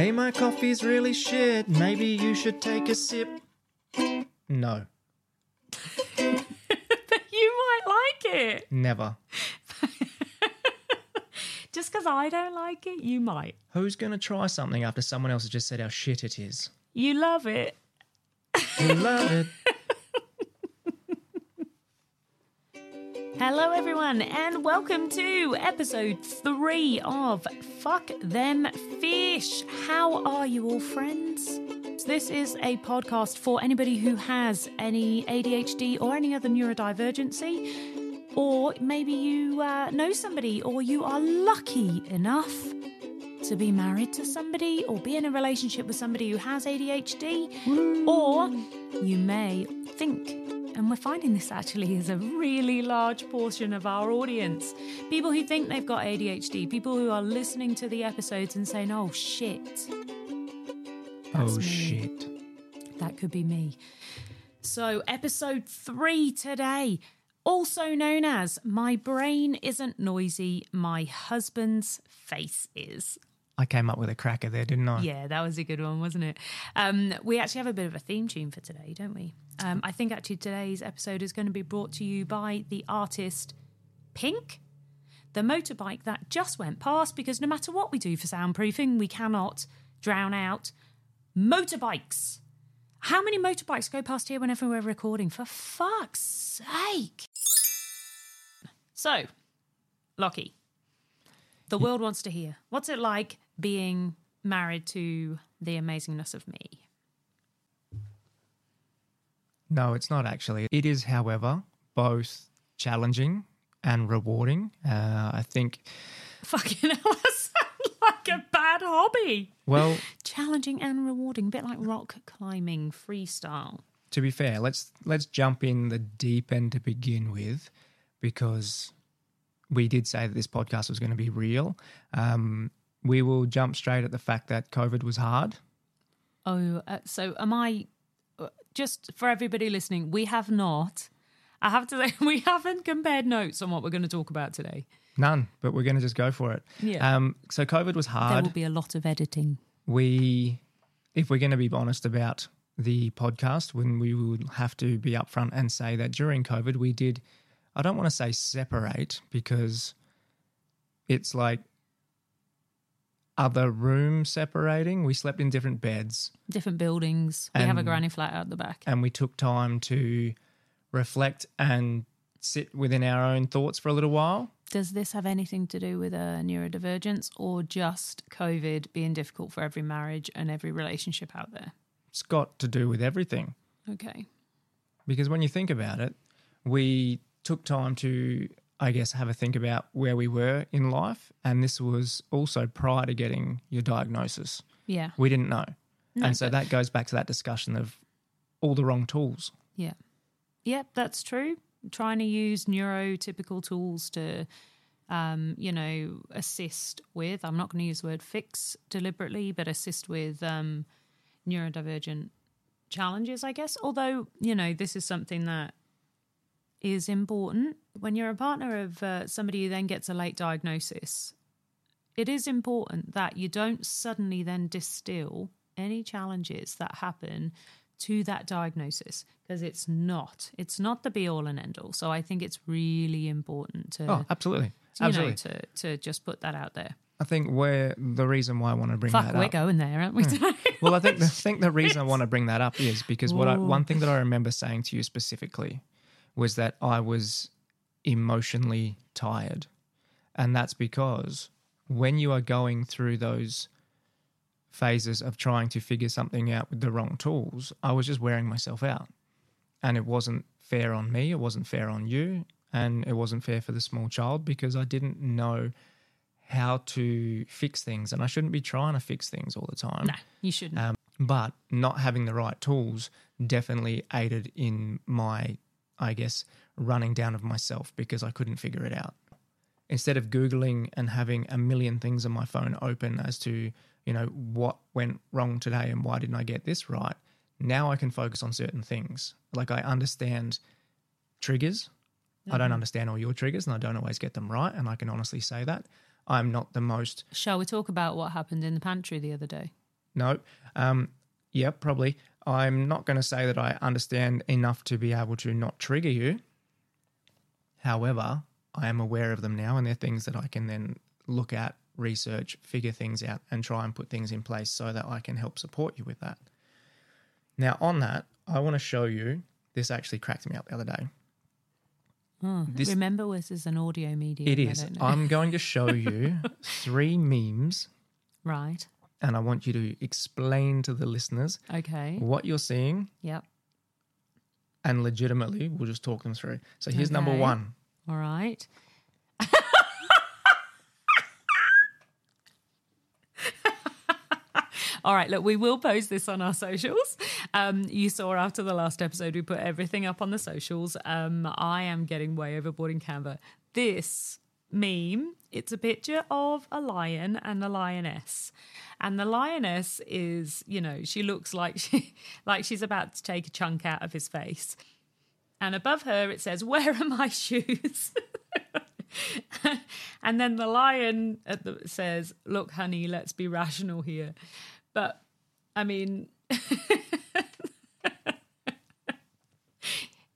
Hey, my coffee's really shit. Maybe you should take a sip. No, But you might like it. never. Just because I don't like it, you might. Who's going to try something after someone else has just said how shit it is? You love it. You love it. Hello, everyone, and welcome to episode three of Fuck Them Fish. How are you all, friends? This is a podcast for anybody who has any ADHD or any other neurodivergency, or maybe you uh, know somebody, or you are lucky enough to be married to somebody or be in a relationship with somebody who has ADHD, or you may think, and we're finding this actually is a really large portion of our audience people who think they've got ADHD, people who are listening to the episodes and saying, oh shit, oh, me. shit. that could be me. So, episode three today, also known as My Brain Isn't Noisy, My Husband's Face Is. I came up with a cracker there, didn't I? Yeah, that was a good one, wasn't it? Um, we actually have a bit of a theme tune for today, don't we? Um, I think actually today's episode is going to be brought to you by the artist Pink, the motorbike that just went past, because no matter what we do for soundproofing, we cannot drown out motorbikes. How many motorbikes go past here whenever we're recording? For fuck's sake. So, Lauchy, the world wants to hear. What's it like being married to the amazingness of me? No, it's not actually. It is, however, both challenging and rewarding. Uh, I think, Fucking hell, that sounds like a bad hobby. well, Challenging and rewarding, a bit like rock climbing freestyle. to be fair, let's let's jump in the deep end to begin with, because we did say that this podcast was going to be real. Um, we will jump straight at the fact that COVID was hard. Oh, uh, so am I? uh, Just for everybody listening, we have not. I have to say, we haven't compared notes on what we're going to talk about today. None, but we're going to just go for it. Yeah. Um, so COVID was hard. There will be a lot of editing. we if we're going to be honest about the podcast when we would have to be upfront and say that during covid we did i don't want to say separate because it's like other room separating we slept in different beds Different buildings. We have a granny flat out the back. and we took time to reflect and sit within our own thoughts for a little while Does this have anything to do with a neurodivergence or just COVID being difficult for every marriage and every relationship out there? it's got to do with everything Okay. because when you think about it, we took time to, I guess, have a think about where we were in life. And this was also prior to getting your diagnosis. Yeah. We didn't know. No, and so that goes back to that discussion of all the wrong tools. Yeah. Yep, that's true. Trying to use neurotypical tools to, um, you know, assist with, I'm not going to use the word fix deliberately, but assist with um, neurodivergent challenges, I guess. Although, you know, this is something that is important. When you're a partner of uh, somebody who then gets a late diagnosis, it is important that you don't suddenly then distill any challenges that happen to that diagnosis because it's not it's not the be all and end all so i think it's really important to Oh, absolutely. you Absolutely. know to to just put that out there I think where the reason why I want to bring fuck that we're up. going there aren't we today? well, I think the think the reason I want to bring that up is because what I, one thing that I remember saying to you specifically was that I was emotionally tired, and that's because when you are going through those phases of trying to figure something out with the wrong tools, I was just wearing myself out, and it wasn't fair on me. It wasn't fair on you, and it wasn't fair for the small child because I didn't know how to fix things, and I shouldn't be trying to fix things all the time. no you shouldn't Um, but not having the right tools definitely aided in my, I guess, running down of myself because I couldn't figure it out. Instead of Googling and having a million things on my phone open as to, you know, what went wrong today and why didn't I get this right, now I can focus on certain things. Like I understand triggers. I don't understand all your triggers and I don't always get them right. And I can honestly say that. I'm not the most shall we talk about what happened in the pantry the other day No. Um, yeah, probably. I'm not going to say that I understand enough to be able to not trigger you. However, I am aware of them now, and they're things that I can then look at, research, figure things out, and try and put things in place so that I can help support you with that. Now, on that, I want to show you this actually cracked me up the other day. Hmm, this- Remember, this is an audio medium. It I don't know. I'm going to show you three memes, right. And I want you to explain to the listeners Okay. what you're seeing Yep. and legitimately we'll just talk them through. So here's number one. All right. All right, look, we will post this on our socials. Um, you saw after the last episode, we put everything up on the socials. Um, I am getting way overboard in Canva. This meme, it's a picture of a lion and a lioness. And the lioness is, you know, she looks like she like she's about to take a chunk out of his face. And above her it says, Where are my shoes? and then the lion the, says, Look, honey, let's be rational here. But I mean,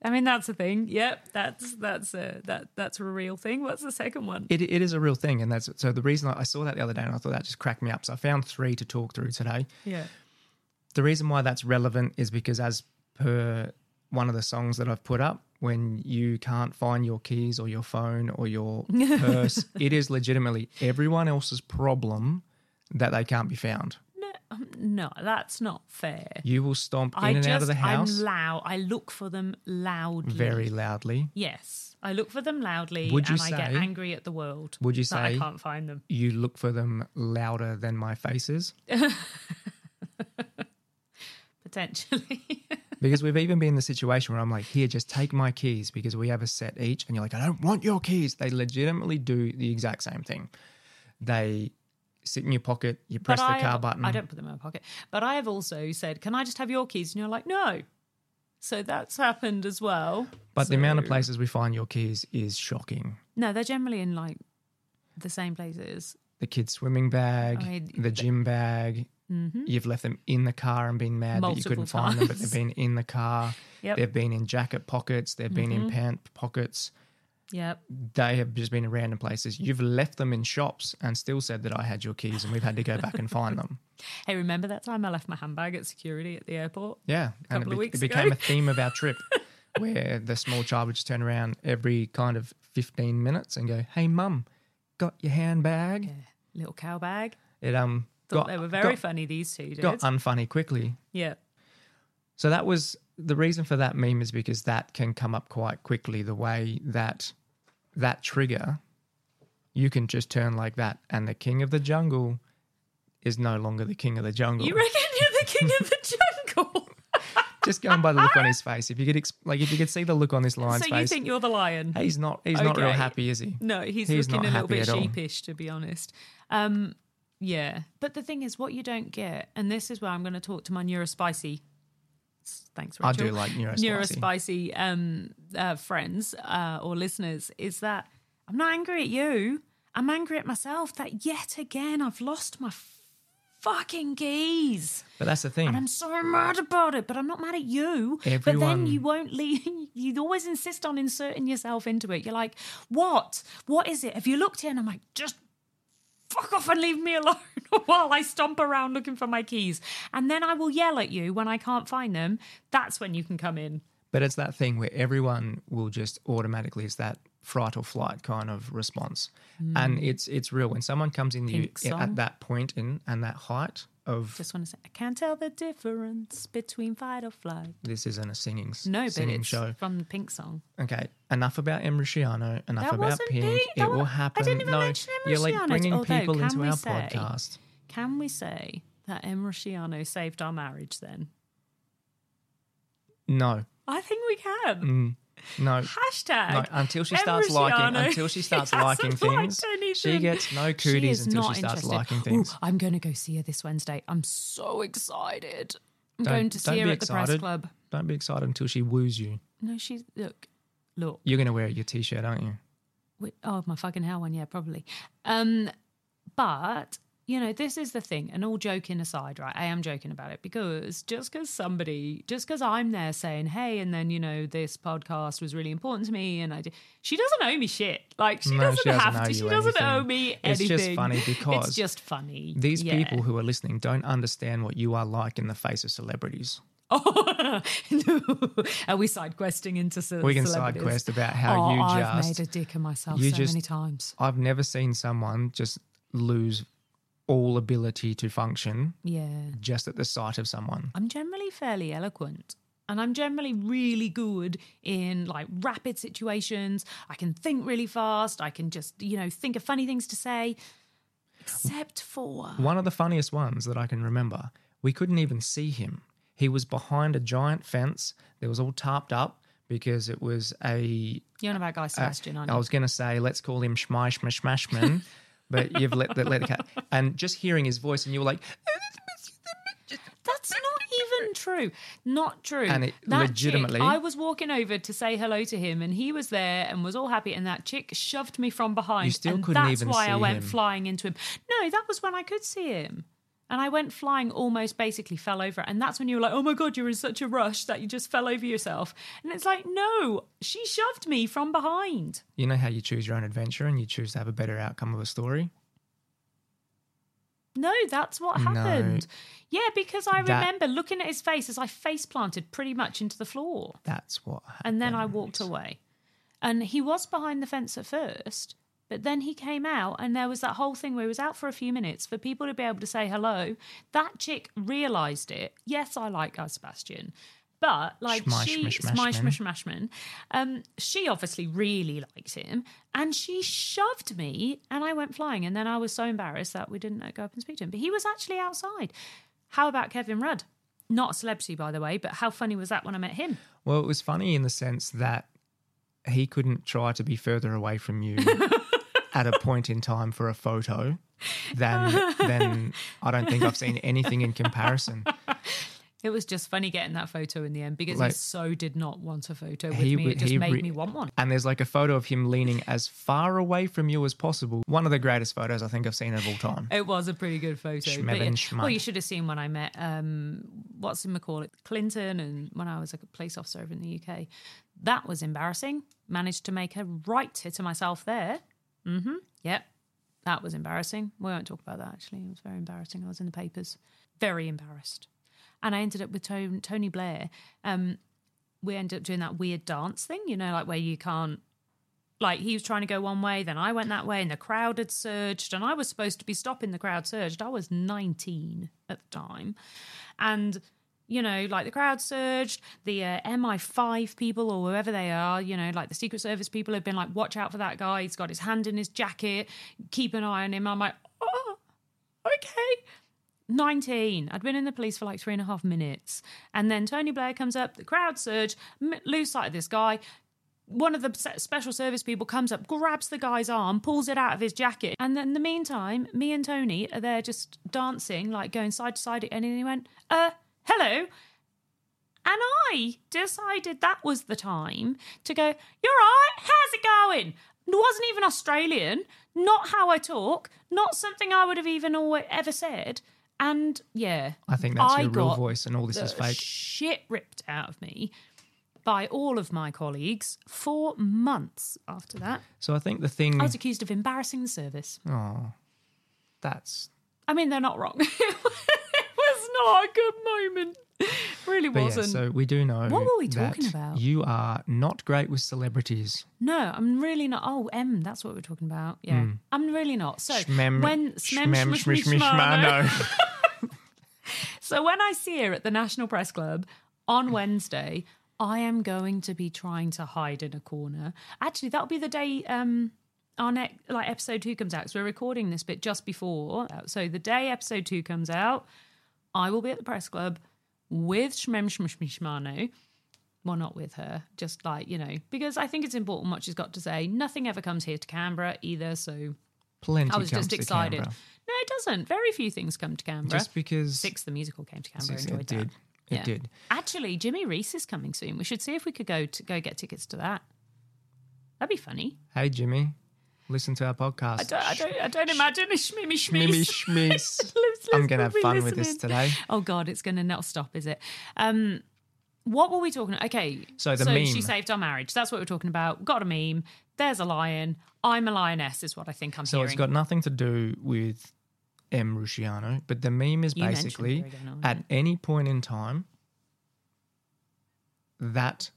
I mean that's a thing. Yep, that's that's a that that's a real thing. What's the second one? It, it is a real thing, and that's so. The reason I I saw that the other day, and I thought that just cracked me up. So I found three to talk through today. Yeah. The reason why that's relevant is because, as per one of the songs that I've put up, when you can't find your keys or your phone or your purse, it is legitimately everyone else's problem that they can't be found. No, um, no, that's not fair. You will stomp in I and just out of the house I'm loud. I look for them loudly. very loudly. Yes, I look for them loudly, Would you and I get angry at the world. Would you say I can't find them? you look for them louder than my faces? Potentially. Because we've even been in the situation where I'm like, here, just take my keys because we have a set each. And you're like, I don't want your keys. They legitimately do the exact same thing. They sit in your pocket, you press But the I car button. I don't put them in my pocket. But I have also said, "Can I just have your keys?" And you're like, "No." So that's happened as well. but the amount of places we find your keys is shocking. No, they're generally in like the same places. The kid's swimming bag, I mean, the gym bag. You've left them in the car and been mad that you couldn't Multiple find them, but they've been in the car. Yep. Mm-hmm. They've been in jacket pockets. They've been in pant pockets. Yep. they have just been in random places. You've left them in shops and still said that I had your keys and we've had to go back and find them. Hey, remember that time I left my handbag at security at the airport? Yeah. and Couple it, of be- weeks it became ago. a theme of our trip where the small child would just turn around every kind of 15 minutes and go, Hey, mum, got your handbag? Little cow bag. It um Thought got, they were very got, funny. These two got unfunny quickly. yeah. So that was the reason for that meme is because that can come up quite quickly. The way that that trigger, you can just turn like that, and the king of the jungle is no longer the king of the jungle. You reckon you're the king of the jungle? just going by the look on his face. If you could, like, if you could see the look on this lion's so you face, think you're the lion? he's not. He's not real happy, is he? No, he's, He's looking a little bit all. sheepish, to be honest. Um, yeah, but the thing is, what you don't get, and this is where I'm going to talk to my neurospicy. Thanks, I Rachel. do like neurospicy. neurospicy um, uh, friends uh, or listeners. Is that I'm not angry at you. I'm angry at myself that yet again I've lost my fucking keys. But that's the thing. And I'm so mad about it, but I'm not mad at you. But then you won't leave. You always insist on inserting yourself into it. You're like, what? What is it? Have you looked in? I'm like, just fuck off and leave me alone while I stomp around looking for my keys. And then I will yell at you when I can't find them. That's when you can come in. But it's that thing where everyone will just automatically it's that fright or flight kind of response, hmm. and it's it's real when someone comes in you at that point in and that height of Just want to say, I can't tell the difference between fight or flight. this isn't a singing No, but singing it's show. from the Pink song. Okay, enough about Em Rusciano, enough That about Pink. It will wa- I happen. didn't even no, mention you're like bringing Although, people into our say- podcast. Can we say that Em Rusciano saved our marriage then? No, I think we can. Mm. No. Hashtag. No, until she starts liking, until she starts liking things, she gets no She cooties is until not she starts interested. liking Ooh, things. I'm going to go see her this Wednesday. I'm so excited. I'm Don't- going to see her at the press club. Don't be excited until she woos you. No, she's look, look. You're going to wear your t-shirt, aren't you? Wait, oh, my fucking hell one, yeah, probably. Um, but you know, this is the thing, and all joking aside, right? I am joking about it because just because somebody, just because I'm there saying, hey, and then, you know, this podcast was really important to me, and I did, she doesn't owe me shit. Like, she No, doesn't she doesn't have to. you She doesn't anything. owe me anything. It's just funny because It's just funny. These Yeah. people who are listening don't understand what you are like in the face of celebrities. Oh, are we side questing into ce- We can side quest about how oh, you I've just. made a dick of myself so just- many times. I've never seen someone just lose all ability to function Yeah. just at the sight of someone. I'm generally fairly eloquent. And I'm generally really good in like rapid situations. I can think really fast. I can just, you know, think of funny things to say. Except for One of the funniest ones that I can remember, we couldn't even see him. He was behind a giant fence that was all tarped up because it was a. you're on about Guy Sebastian, aren't I was going to say, let's call him Schmai Schmash Smashman, but you've let, the, let it cut. And just hearing his voice, and you were like, That's not even true. Not true. And it that legitimately- Chick, I was walking over to say hello to him, and he was there and was all happy. And that chick shoved me from behind. You still and couldn't that's even why I went him. flying into him. No, that was when I could see him. And I went flying, almost basically fell over. And that's when you were like, oh my God, you're in such a rush that you just fell over yourself. And it's like, no, she shoved me from behind. you know how you choose your own adventure and you choose to have a better outcome of a story? No, that's what No. happened. Yeah, because I That- remember looking at his face as I face planted pretty much into the floor. That's what happened. And then I walked away. And he was behind the fence at first, but then he came out, and there was that whole thing where he was out for a few minutes for people to be able to say hello. That chick realised it. Yes, I like Guy Sebastian. But like Schmeish, she, mish, Smish, mashman. mashman, um, she obviously really liked him, and she shoved me, and I went flying. And then I was so embarrassed that we didn't go up and speak to him. But he was actually outside. How about Kevin Rudd? Not a celebrity, by the way, but how funny was that when I met him? Well, it was funny in the sense that he couldn't try to be further away from you at a point in time for a photo than than I don't think I've seen anything in comparison. It was just funny getting that photo in the end because Like- he so did not want a photo with He me. It just made re- me want one. And there's like a photo of him leaning as far away from you as possible. One of the greatest photos I think I've seen of all time. It was a pretty good photo. yeah. well, you should have seen when I met um, what's him call it, Clinton, and when I was a police officer over in the UK. That was embarrassing. Managed to make a right hit of myself there. Mm-hmm. Yep, that was embarrassing. We won't talk about that. Actually, it was very embarrassing. I was in the papers, very embarrassed, and I ended up with Tony, Blair. Um, we ended up doing that weird dance thing, you know, like where you can't like he was trying to go one way, then I went that way, and the crowd had surged, and I was supposed to be stopping the crowd surged. I was 19 at the time, and you know, like the crowd surged, the uh, MI5 people or whoever they are, you know, like the Secret Service people have been like, watch out for that guy. He's got his hand in his jacket. Keep an eye on him. I'm like, oh, okay. 19. I'd been in the police for like three and a half minutes. And then Tony Blair comes up, the crowd surge, m- lose sight of this guy. One of the special service people comes up, grabs the guy's arm, pulls it out of his jacket. And then in the meantime, me and Tony are there just dancing, like going side to side. And he went, uh, hello. And I decided that was the time to go, You're right, how's it going? It wasn't even Australian, not how I talk, not something I would have even always, ever said. And yeah, I think that's I your real voice, and all this is fake. shit ripped out of me by all of my colleagues for months after that. So I think the thing. I was accused of embarrassing the service. Oh, that's. I mean, they're not wrong. not a good moment. really But yeah, wasn't. so we do know. What were we that talking about? You are not great with celebrities. No, I'm really not. Oh, M, that's what we're talking about. Yeah, I'm really not. So Shmem- when smem, shmem- shmish, shmish- mish, shmano. so when I see her at the National Press Club on Wednesday, I am going to be trying to hide in a corner. Actually, that'll be the day um our next like episode two comes out. So we're recording this bit just before. So the day episode two comes out, I will be at the press club with Shmem Shmish Mishmano. Well, not with her, just like, you know, because I think it's important what she's got to say. Nothing ever comes here to Canberra either. So Plenty I was just excited. No, it doesn't. Very few things come to Canberra. Just because Six, the musical came to Canberra. Six, enjoyed it that. did. It Yeah. did. Actually, Jimmy Rees is coming soon. We should see if we could go to go get tickets to that. That'd be funny. Hey Jimmy, listen to our podcast. I don't, I don't, I don't imagine a shmimmy Schmees. Liz- Liz I'm going to have fun with this today. Oh God, it's going to not stop, is it? Um, what were we talking? Okay, So the so meme. she saved our marriage. That's what we're talking about. Got a meme. There's a lion. I'm a lioness. Is what I think I'm So hearing. it's got nothing to do with Em Rusciano, but the meme is You basically again, at any point in time, that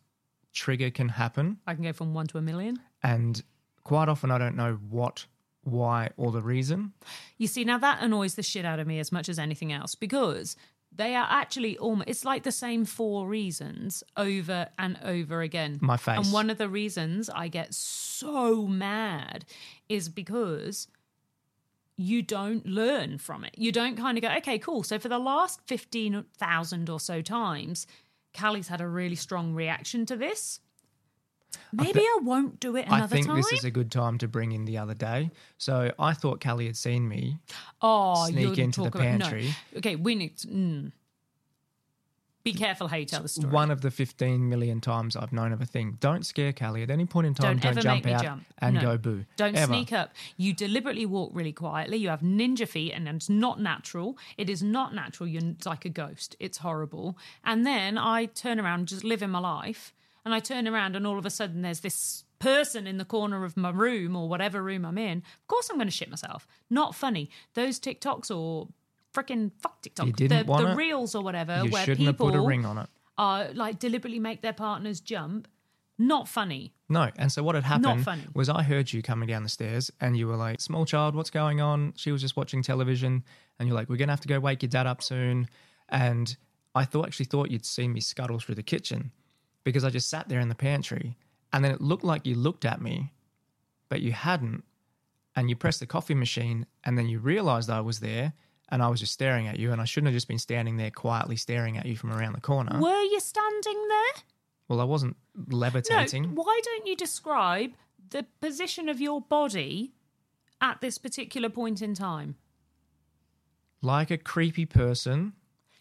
trigger can happen. I can go from one to a million. And quite often, I don't know what, why, or the reason. You see, now that annoys the shit out of me as much as anything else because they are actually almost, it's like the same four reasons over and over again. My face. And one of the reasons I get so mad is because you don't learn from it. You don't kind of go, okay, cool. So for the last 15,000 or so times, Callie's had a really strong reaction to this. Maybe I, won't do it another I think time. this is a good time to bring in the other day. So I thought Callie had seen me. Oh, sneak into the about- no. pantry. Okay, we need. To, mm. Be careful how you tell the story. One of the 15 million times I've known of a thing. Don't scare Callie. At any point in time, Don't don't, ever jump make me out jump. and No. go boo. Don't Ever. sneak up. You deliberately walk really quietly. You have ninja feet, and it's not natural. It is not natural. You're like a ghost. It's horrible. And then I turn around, just living my life, and I turn around, and all of a sudden there's this person in the corner of my room or whatever room I'm in. Of course, I'm going to shit myself. Not funny. Those TikToks or freaking fuck TikTok, You didn't the, want the it? reels or whatever, You where shouldn't people have put a ring on it. are like deliberately make their partners jump. Not funny. No. And so what had happened funny. was I heard you coming down the stairs and you were like, small child, what's going on? She was just watching television. And you're like, we're going to have to go wake your dad up soon. And I thought actually thought you'd seen me scuttle through the kitchen because I just sat there in the pantry. And then it looked like you looked at me, but you hadn't. And you pressed the coffee machine and then you realized I was there and I was just staring at you. And I shouldn't have just been standing there quietly staring at you from around the corner. Were you standing there? Well, I wasn't levitating. No, why don't you describe the position of your body at this particular point in time? Like a creepy person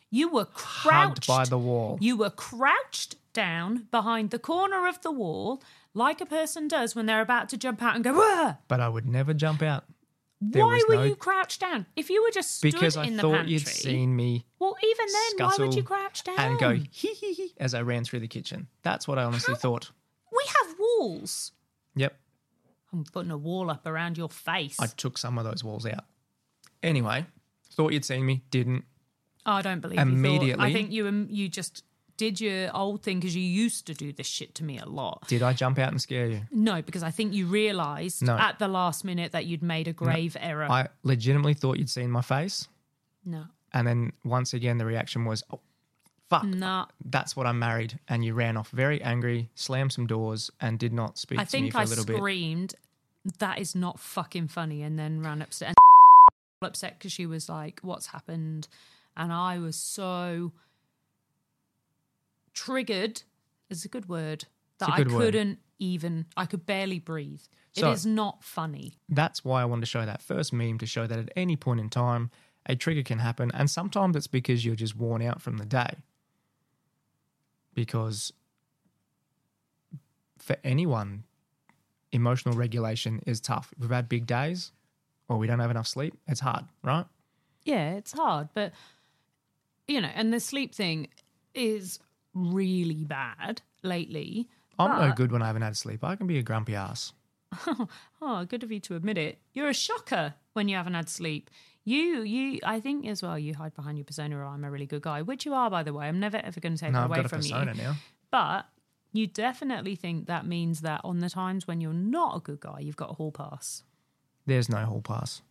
You were hugged crouched by the wall. You were crouched down behind the corner of the wall, like a person does when they're about to jump out and go. Wah! but I would never jump out There Why was were no- you crouched down? If you were just stood because I in the thought pantry, you'd seen me well, even then, why would scuttle you crouch down and go hee hee hee as I ran through the kitchen. That's what I honestly thought. We have walls. Yep, I'm putting a wall up around your face. I took some of those walls out. Anyway, thought you'd seen me, didn't. Oh, I don't believe you. thought- Immediately- I think you um, you just did your old thing because you used to do this shit to me a lot. Did I jump out and scare you? No, because I think you realised No. at the last minute that you'd made a grave error. I legitimately thought you'd seen my face. no, And then once again, the reaction was, oh, fuck. no. That's what I'm married. And you ran off very angry, slammed some doors, and did not speak I to me think for I little bit. screamed, "That is not fucking funny," and then ran upstairs. And upset because she was like, "What's happened?" And I was so triggered. Is a good word that a I good word. couldn't even. I could barely breathe. So- it is not funny. That's why I wanted to show that first meme to show that at any point in time, a trigger can happen. And sometimes it's because you're just worn out from the day. Because for anyone, emotional regulation is tough. If we've had big days or we don't have enough sleep, it's hard, right? Yeah, it's hard, but you know, and the sleep thing is really bad lately. I'm no good when I haven't had sleep. I can be a grumpy ass. Oh, good of you to admit it. You're a shocker when you haven't had sleep. You, you, I think as well. You hide behind your persona. Or I'm a really good guy, which you are, by the way. I'm never ever going to take No, that I've away got a from persona you. now. But you definitely think that means that on the times when you're not a good guy, you've got a hall pass. There's no hall pass.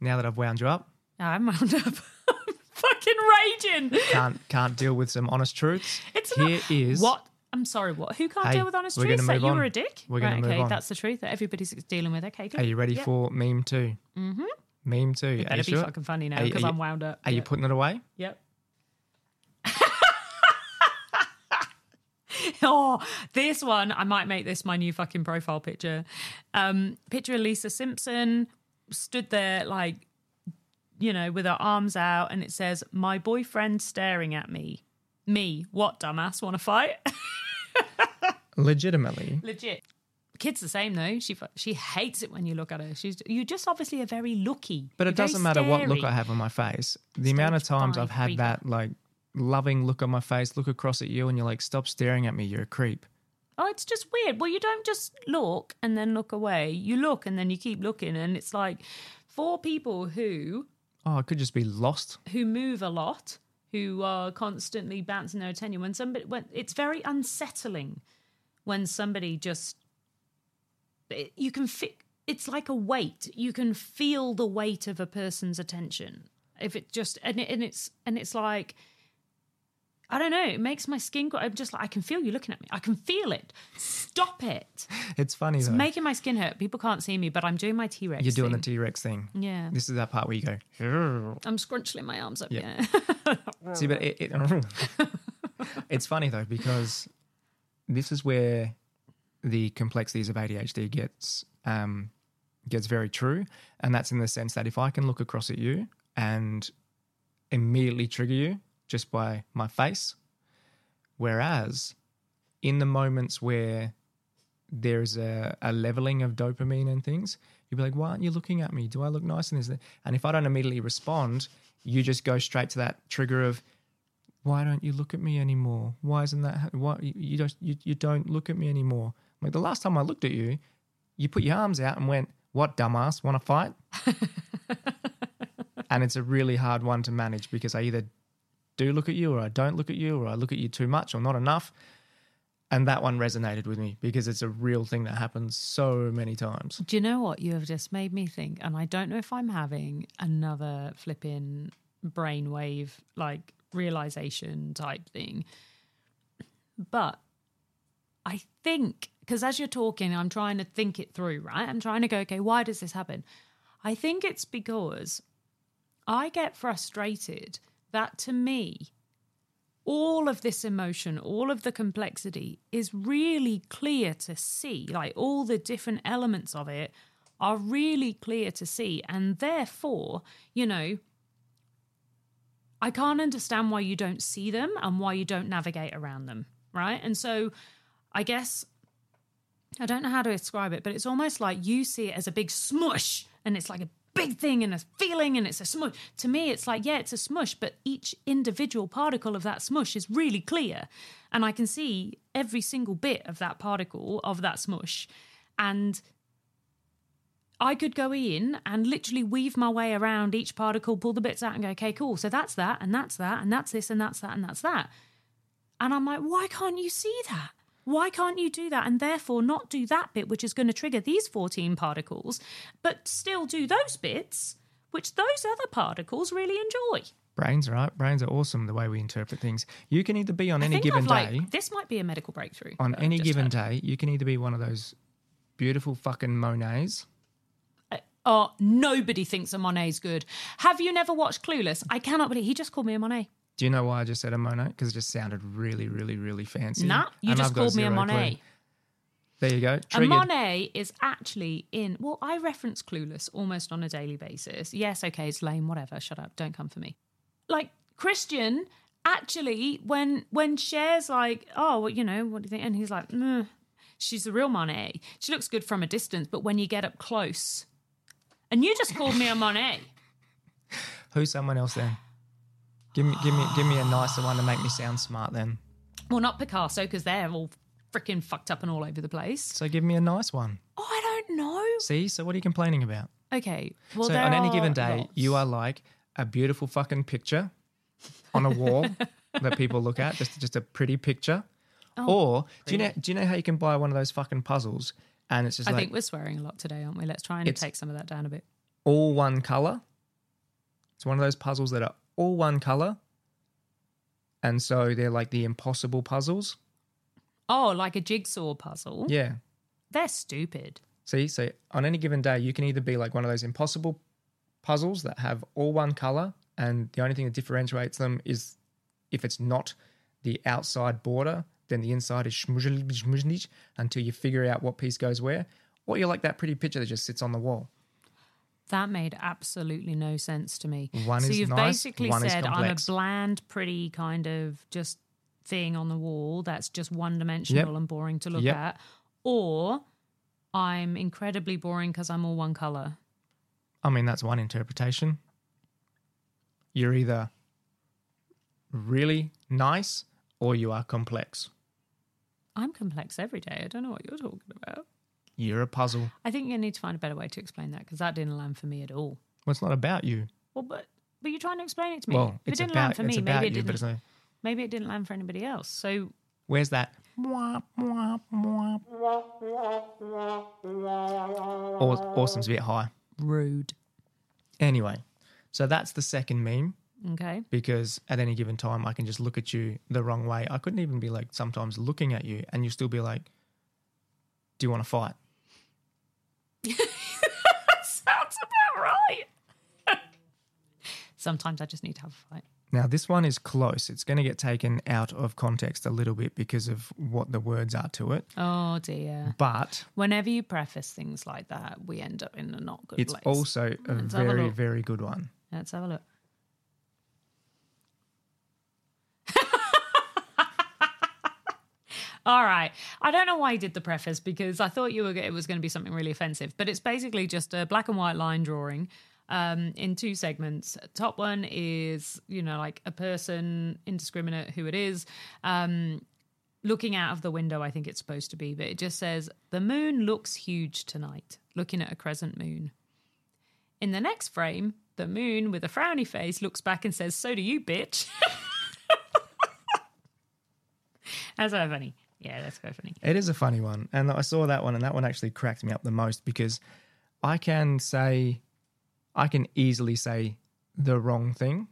Now that I've wound you up, I'm wound up. I'm fucking raging. can't can't deal with some honest truths. It's Here not is what. I'm sorry. What? Who can't Hey, deal with honest we're truths? That move you were a dick. We're gonna right, move okay, on. that's the truth that everybody's dealing with. Okay, good. Are you ready Yep. for meme 2 Mm-hmm. Meme two. You Better be sure? fucking funny now because I'm wound up. Are you putting it away? Yep. oh, this one, I might make this my new fucking profile picture. Um, picture of Lisa Simpson stood there like, you know, with her arms out, and it says, My boyfriend staring at me. Me, what dumbass? Want to fight? Legitimately, Legit. Kid's the same though. She she hates it when you look at her. She's you just obviously are very looky. But it doesn't matter what look. I have on my face. The amount of times I've had freaker. that like loving look on my face, look across at you, and you're like, "Stop staring at me, you're a creep." Oh, it's just weird. Well, you don't just look and then look away. You look and then you keep looking, and it's like for people who Oh, it could just be lost. who move a lot, who are constantly bouncing their attention. When somebody, when it's very unsettling when somebody just it- you can fi- It's like a weight. You can feel the weight of a person's attention. If it just and, it, and it's and it's like. I don't know. It makes my skin go. I'm just like I can feel you looking at me. I can feel it. Stop it. It's funny It's though. making my skin hurt. People can't see me, but I'm doing my T Rex. you're doing the T Rex thing. Yeah. This is that part where you go. I'm scrunching my arms up. Yeah. Yeah. See, but it, it, it's funny though because this is where the complexities of ADHD gets um, gets very true, and that's in the sense that if I can look across at you and immediately trigger you just by my face, whereas in the moments where there's a, a leveling of dopamine and things, you'd be like, why aren't you looking at me? Do I look nice? And, is and if I don't immediately respond, you just go straight to that trigger of, why don't you look at me anymore? Why isn't that? Why you, you don't you, you don't look at me anymore? Like the last time I looked at you, you put your arms out and went, "What dumbass? Want to fight?" and it's a really hard one to manage because I either do look at you or I don't look at you or I look at you too much or not enough. And that one resonated with me because it's a real thing that happens so many times. Do you know what you have just made me think? And I don't know if I'm having another flipping brainwave like realization type thing. But I think because as you're talking, I'm trying to think it through, right? I'm trying to go, okay, why does this happen? I think it's because I get frustrated that to me, all of this emotion, all of the complexity is really clear to see. Like all the different elements of it are really clear to see. And therefore, you know, I can't understand why you don't see them and why you don't navigate around them. Right. And so I guess I don't know how to describe it, but it's almost like you see it as a big smush and it's like a big thing and a feeling and it's a smush. To me, it's like, yeah, it's a smush, but each individual particle of that smush is really clear. And I can see every single bit of that particle of that smush. And I could go in and literally weave my way around each particle, pull the bits out and go, okay, cool. So that's that, and that's that, and that's this, and that's that, and that's that. And I'm like, why can't you see that? Why can't you do that? And therefore not do that bit, which is going to trigger these 14 particles, but still do those bits, which those other particles really enjoy. Brains, right? Brains are awesome the way we interpret things. You can either be on I any given like, day, this might be a medical breakthrough. on any given day, you can either be one of those beautiful fucking Monets. Uh, oh, nobody thinks a Monet's good. Have you never watched Clueless? I cannot believe he just called me a Monet. Do you know why I just said a Monet? Because it just sounded really, really, really fancy. Nah, you And just I've called me a Monet. clue. There you go. A Monet is actually in. Well, I reference Clueless almost on a daily basis. Yes, okay, it's lame. Whatever. Shut up. Don't come for me. Like Christian, actually, when when Cher's like, oh, well, you know, what do you think? And he's like, "Meh, she's the real Monet. She looks good from a distance, but when you get up close, and you just called me a Monet. Who's someone else then? Give me, give me, give me a nicer one to make me sound smart. Then, Well, not Picasso because they're all freaking fucked up and all over the place. so give me a nice one. Oh, I don't know. See, so what are you complaining about? Okay. Well, so on any given day, lots. you are like a beautiful fucking picture on a wall that people look at, just just a pretty picture. Oh, or do you know do you know how you can buy one of those fucking puzzles and it's just I like think we're swearing a lot today, aren't we? Let's try and take some of that down a bit. all one color. It's one of those puzzles that are all one color. And so they're like the impossible puzzles. Oh, like a jigsaw puzzle. Yeah. They're stupid. See, so on any given day, you can either be like one of those impossible puzzles that have all one color, and the only thing that differentiates them is if it's not the outside border, then the inside is shmuzhlig until you figure out what piece goes where. Or you're like that pretty picture that just sits on the wall. That made absolutely no sense to me. One so is you've nice, basically said I'm a bland, pretty kind of just thing on the wall that's just one dimensional Yep. and boring to look Yep. at. Or I'm incredibly boring because I'm all one color. I mean, that's one interpretation. You're either really nice or you are complex. I'm complex every day. I don't know what you're talking about. You're a puzzle. I think you need to find a better way to explain that because that didn't land for me at all. Well, it's not about you. Well, but but you're trying to explain it to me. Well, if it it's didn't about, land for me, maybe it you, but it's didn't. no, Maybe it didn't land for anybody else. So where's that? Awesome's a bit high. rude. Anyway, so that's the second meme Okay. because at any given time I can just look at you the wrong way. I couldn't even be like sometimes looking at you and you still be like, Do you want to fight? Sounds about right. Sometimes I just need to have a fight. Now, this one is close. It's going to get taken out of context a little bit because of what the words are to it. Oh dear. But Whenever you preface things like that, we end up in a not good it's place. It's also a Let's have a very, very good one. Let's have a look. All right. I don't know why you did the preface because I thought you were it was going to be something really offensive, but it's basically just a black and white line drawing um, in two segments. Top one is you know like a person indiscriminate who it is. Um, looking out of the window, I think it's supposed to be, but it just says the moon looks huge tonight. Looking at a crescent moon. In the next frame, the moon with a frowny face looks back and says, So do you, bitch. that's so funny. Yeah, that's quite funny. It is a funny one. And I saw that one, and that one actually cracked me up the most because I can say, I can easily say the wrong thing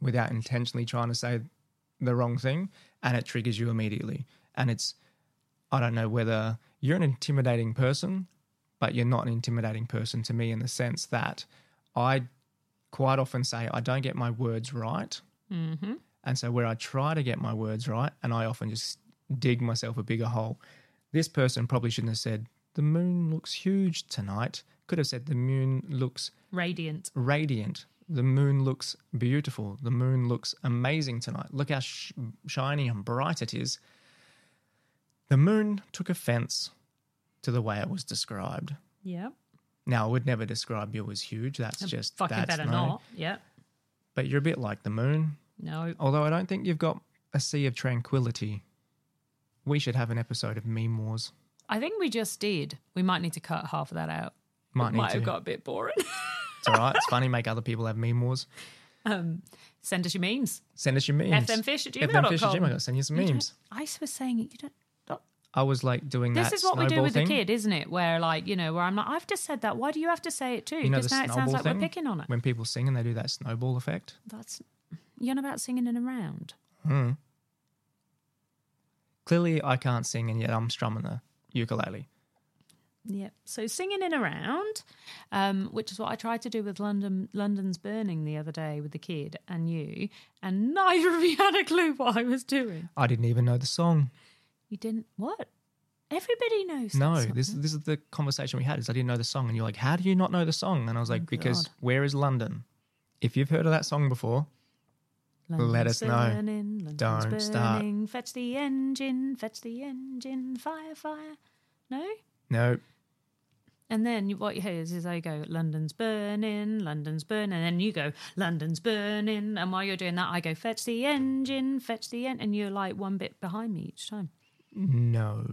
without intentionally trying to say the wrong thing, and it triggers you immediately. And it's, I don't know whether you're an intimidating person, but you're not an intimidating person to me in the sense that I quite often say I don't get my words right. Mm-hmm. And so, where I try to get my words right, and I often just dig myself a bigger hole, this person probably shouldn't have said, The moon looks huge tonight. Could have said, The moon looks Radiant. radiant. The moon looks beautiful. The moon looks amazing tonight. Look how sh- shiny and bright it is. The moon took offense to the way it was described. Yep. Now, I would never describe you as huge. That's just Fucking that's better no. not. Yep. But you're a bit like the moon. No. Although I don't think you've got a sea of tranquility. We should have an episode of Meme Wars. I think we just did. We might need to cut half of that out. Might need might to. have got a bit boring. It's all right. It's funny. Make other people have meme wars. um, send us your memes. Send us your memes. fmfish at fmfish at gmail.com. gmail. Send you some You don't- memes. I was saying it. You don't. I was like doing that. This that is what we do snowball with thing. the kid, isn't it? Where like you know, where I'm like, I've just said that. Why do you have to say it too? You know Because the now it sounds snowball like thing? we're picking on it. When people sing and they do that snowball effect. That's you're about singing in a round. Hmm. Clearly, I can't sing, and yet I'm strumming the ukulele. Yep. So singing in a round, um, which is what I tried to do with London London's Burning the other day with the kid and you, and neither of you had a clue what I was doing. I didn't even know the song. You didn't what? Everybody knows. No, song. this this is the conversation we had. Is I didn't know the song, and you're like, "How do you not know the song?" And I was like, "Because God. where is London? If you've heard of that song before, let us know. burning, London's Don't start. Fetch the engine, fetch the engine, fire, fire. No. no, And then what you hear is, is I go, London's burning, London's burning. And then you go, London's burning. And while you're doing that, I go, fetch the engine, fetch the engine. And you're like one bit behind me each time. no."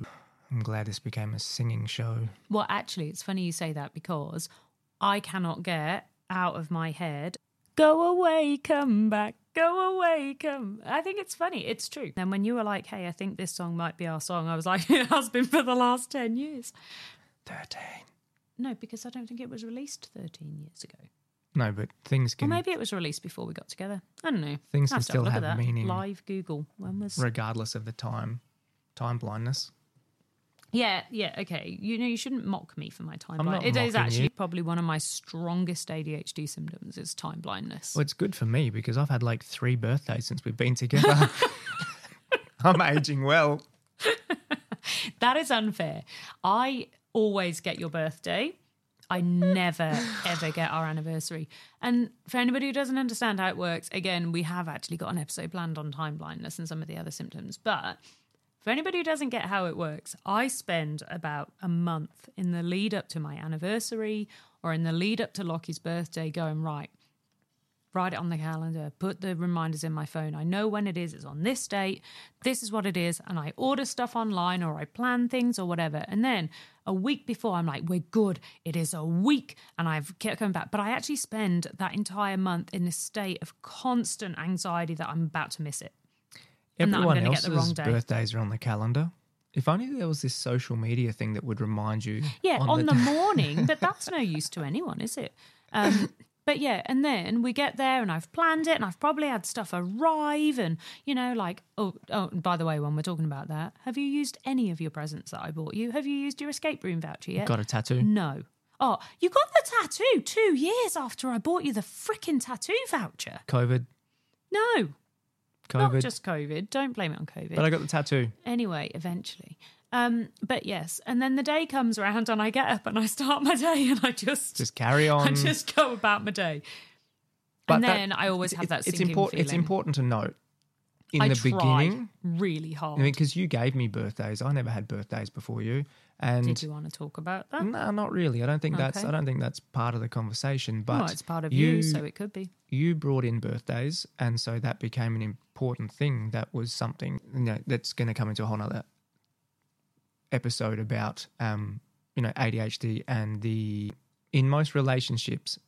I'm glad this became a singing show. Well, actually, it's funny you say that because I cannot get out of my head, go away, come back, go away, come. I think it's funny. It's true. And when you were like, hey, I think this song might be our song, I was like, it has been for the last 10 years. Thirteen. No, because I don't think it was released 13 years ago. No, but things Or can, maybe it was released before we got together. I don't know. Things can have have still have that. meaning. Live Google. When was? regardless of the time, time blindness. Yeah, yeah, okay. You know, you shouldn't mock me for my time blindness. It is actually you. probably one of my strongest ADHD symptoms is time blindness. Well, it's good for me because I've had like three birthdays since we've been together. I'm aging well. That is unfair. I always get your birthday. I never ever get our anniversary. And for anybody who doesn't understand how it works, again, we have actually got an episode planned on time blindness and some of the other symptoms. But For anybody who doesn't get how it works, I spend about a month in the lead up to my anniversary or in the lead up to Lauchy's birthday going, right, write it on the calendar, put the reminders in my phone. I know when it is, it's on this date, this is what it is, and I order stuff online or I plan things or whatever. And then a week before, I'm like, we're good. It is a week, and I've kept coming back. But I actually spend that entire month in this state of constant anxiety that I'm about to miss it. and Everyone get else's the wrong day. birthdays are on the calendar. If only there was this social media thing that would remind you. Yeah, on, the, day- morning, but that's no use to anyone, is it? Um, but yeah, and then we get there, and I've planned it, and I've probably had stuff arrive, and you know, like oh, oh, by the way, when we're talking about that, have you used any of your presents that I bought you? Have you used your escape room voucher yet? got a tattoo. No. Oh, you got the tattoo two years after I bought you the freaking tattoo voucher. COVID, No, COVID. not just COVID. Don't blame it on COVID. but I got the tattoo. anyway, eventually. Um, but yes, and then the day comes around and I get up and I start my day and I just, Just carry on. I just go about my day. But and that- then I always have that It's important. It's important to note in I the beginning. really hard. I mean, because you gave me birthdays. I never had birthdays before you, and Did you want to talk about that? no, not really. I don't think that's. Okay. I don't think that's part of the conversation. But well, it's part of you, so it could be. you brought in birthdays, and so that became an important thing. That was something you know that's going to come into a whole other episode about um, you know ADHD and the in most relationships,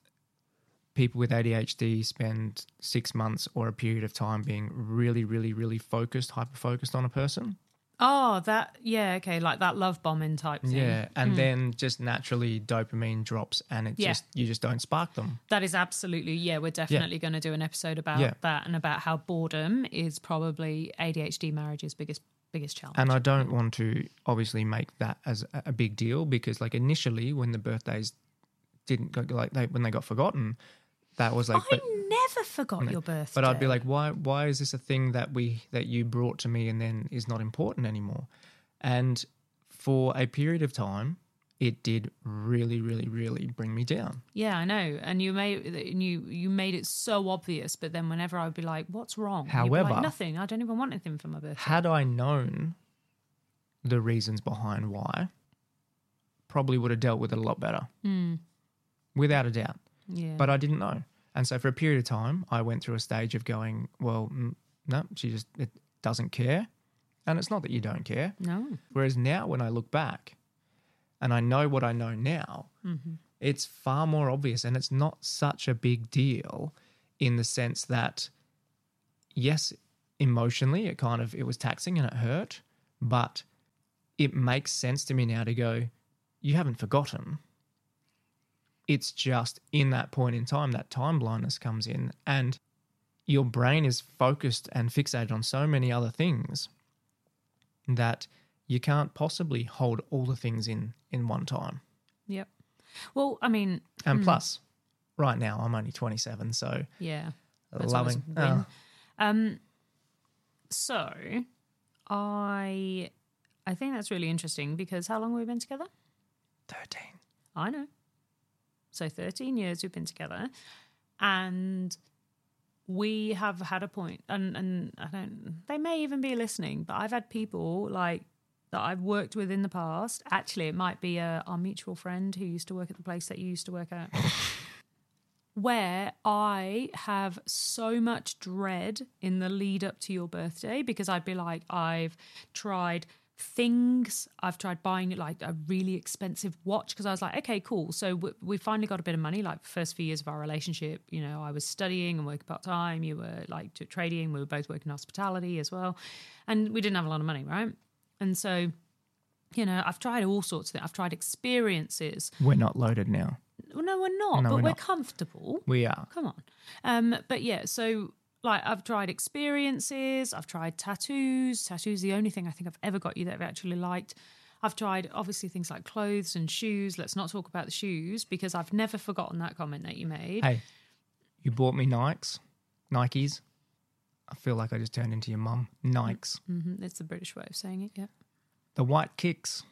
people with ADHD spend six months or a period of time being really, really, really focused, hyper focused on a person. Oh, that yeah, okay, like that love bombing type thing. Yeah, and then just naturally dopamine drops, and it Yeah. just you just don't spark them. That is absolutely yeah. We're definitely going to do an episode about Yeah. that and about how boredom is probably ADHD marriage's biggest biggest challenge. And I don't want to obviously make that as a- big deal because, like, initially when the birthdays didn't go, like they when they got forgotten, that was like, I but, never forgot your birthday. but I'd be like, why why is this a thing that we that you brought to me and then is not important anymore? And for a period of time, it did really, really, really bring me down. Yeah, I know. And you made and you you made it so obvious, but then whenever I'd be like, "What's wrong?" Be like, However- nothing. I don't even want anything for my birthday. Had I known the reasons behind why, probably would have dealt with it a lot better, without a doubt. Yeah, But I didn't know, and so for a period of time, I went through a stage of going, "Well, mm, no, she just it doesn't care," and it's not that you don't care. no, Whereas now, when I look back, and I know what I know now, mm-hmm. it's far more obvious, and it's not such a big deal, in the sense that, yes, emotionally, it kind of it was taxing and it hurt, but it makes sense to me now to go, you haven't forgotten. It's just in that point in time that time blindness comes in, and your brain is focused and fixated on so many other things that you can't possibly hold all the things in in one time. yep. Well, I mean, And plus, right now I'm only 27, so yeah, loving. oh, Um, so I I think that's really interesting because how long have we been together? 13. I know. So 13 years we've been together and we have had a point and and I don't they may even be listening, but I've had people like that I've worked with in the past. Actually, it might be uh, our mutual friend who used to work at the place that you used to work at. where I have so much dread in the lead up to your birthday because I'd be like, I've tried things, I've tried buying like a really expensive watch because I was like, okay, cool. So we, we finally got a bit of money. Like, first few years of our relationship, you know, I was studying and working part time. You were like trading. We were both working hospitality as well, and we didn't have a lot of money, right? And so, you know, I've tried all sorts of things. I've tried experiences. We're not loaded now. No, we're not, No, but we're we're not. comfortable. We are. Come on. Um, but yeah, so like I've tried experiences, I've tried tattoos. Tattoos the only thing I think I've ever got you that I've actually liked. I've tried obviously things like clothes and shoes. Let's not talk about the shoes because I've never forgotten that comment that you made. Hey, you bought me Nikes, Nikes. I feel like I just turned into your mum. Nikes, hmm It's the British way of saying it, yeah. the white kicks,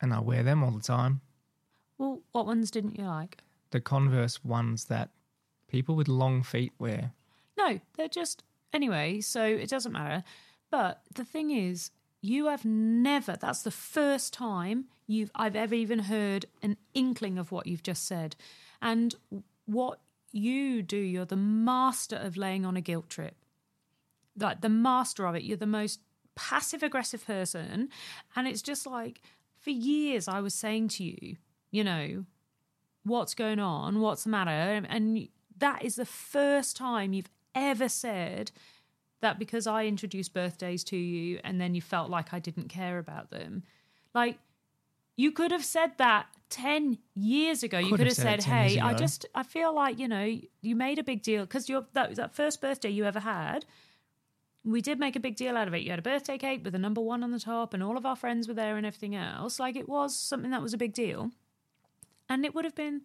and I wear them all the time. Well, what ones didn't you like? The Converse ones that people with long feet wear. No, they're just anyway, so it doesn't matter. But the thing is, you have never. That's the first time you've I've ever even heard an inkling of what you've just said, and what you do. You're the master of laying on a guilt trip. Like the master of it. You're the most passive aggressive person, and it's just like for years I was saying to you, you know, what's going on, what's the matter, and that is the first time you've ever said that because I introduced birthdays to you and then you felt like I didn't care about them. Like you could have said that 10 years ago. you Could could have said said, "Hey, I just I feel like, you know, you made a big deal cuz your that was that first birthday you ever had, we did make a big deal out of it. You had a birthday cake with a number 1 on the top and all of our friends were there and everything else. Like it was something that was a big deal. And it would have been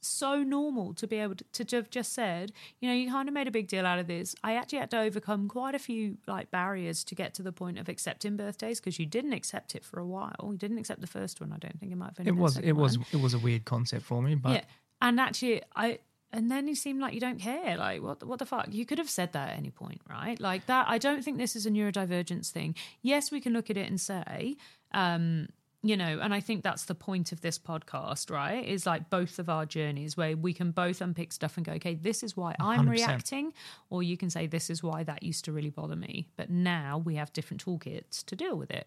so normal to be able to, to have just said, you know, you kind of made a big deal out of this. I actually had to overcome quite a few like barriers to get to the point of accepting birthdays because you didn't accept it for a while. You didn't accept the first one. I don't think it might have been. It was it was it was a weird concept for me, but yeah. And actually, I and then you seem like you don't care. Like what? the- What the fuck? You could have said that at any point, right? Like that. I don't think this is a neurodivergence thing. Yes, we can look at it and say, um, you know, and I think that's the point of this podcast, right? Is like both of our journeys where we can both unpick stuff and go, okay, this is why I'm 100%. reacting, or you can say this is why that used to really bother me, but now we have different toolkits to deal with it.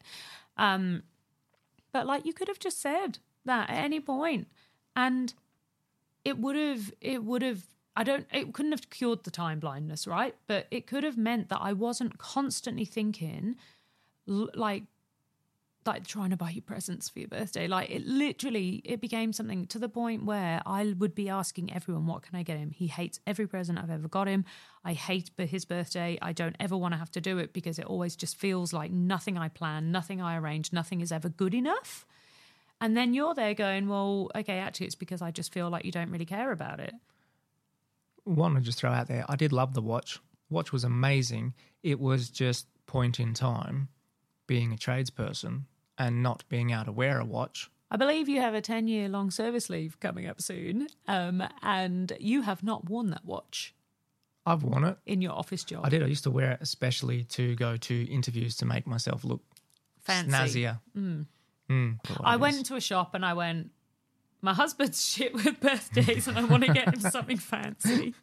Um, but like you could have just said that at any point, and it would have it would have I don't it couldn't have cured the time blindness, right? But it could have meant that I wasn't constantly thinking like like trying to buy you presents for your birthday. Like it literally it became something to the point where I would be asking everyone what can I get him? He hates every present I've ever got him. I hate his birthday. I don't ever want to have to do it because it always just feels like nothing I plan, nothing I arrange, nothing is ever good enough. And then you're there going, well, okay, actually, it's because I just feel like you don't really care about it. one to just throw out there, I did love the watch. Watch was amazing. It was just point in time being a tradesperson and not being able to wear a watch. I believe you have a 10 year long service leave coming up soon, um, and you have not worn that watch I've worn it. in your office job. I did. I used to wear it especially to go to interviews to make myself look Fancy. snazzier. Mm. Hmm. for I went to a shop and I went, my husband's shit with birthdays, and I want to get him something fancy.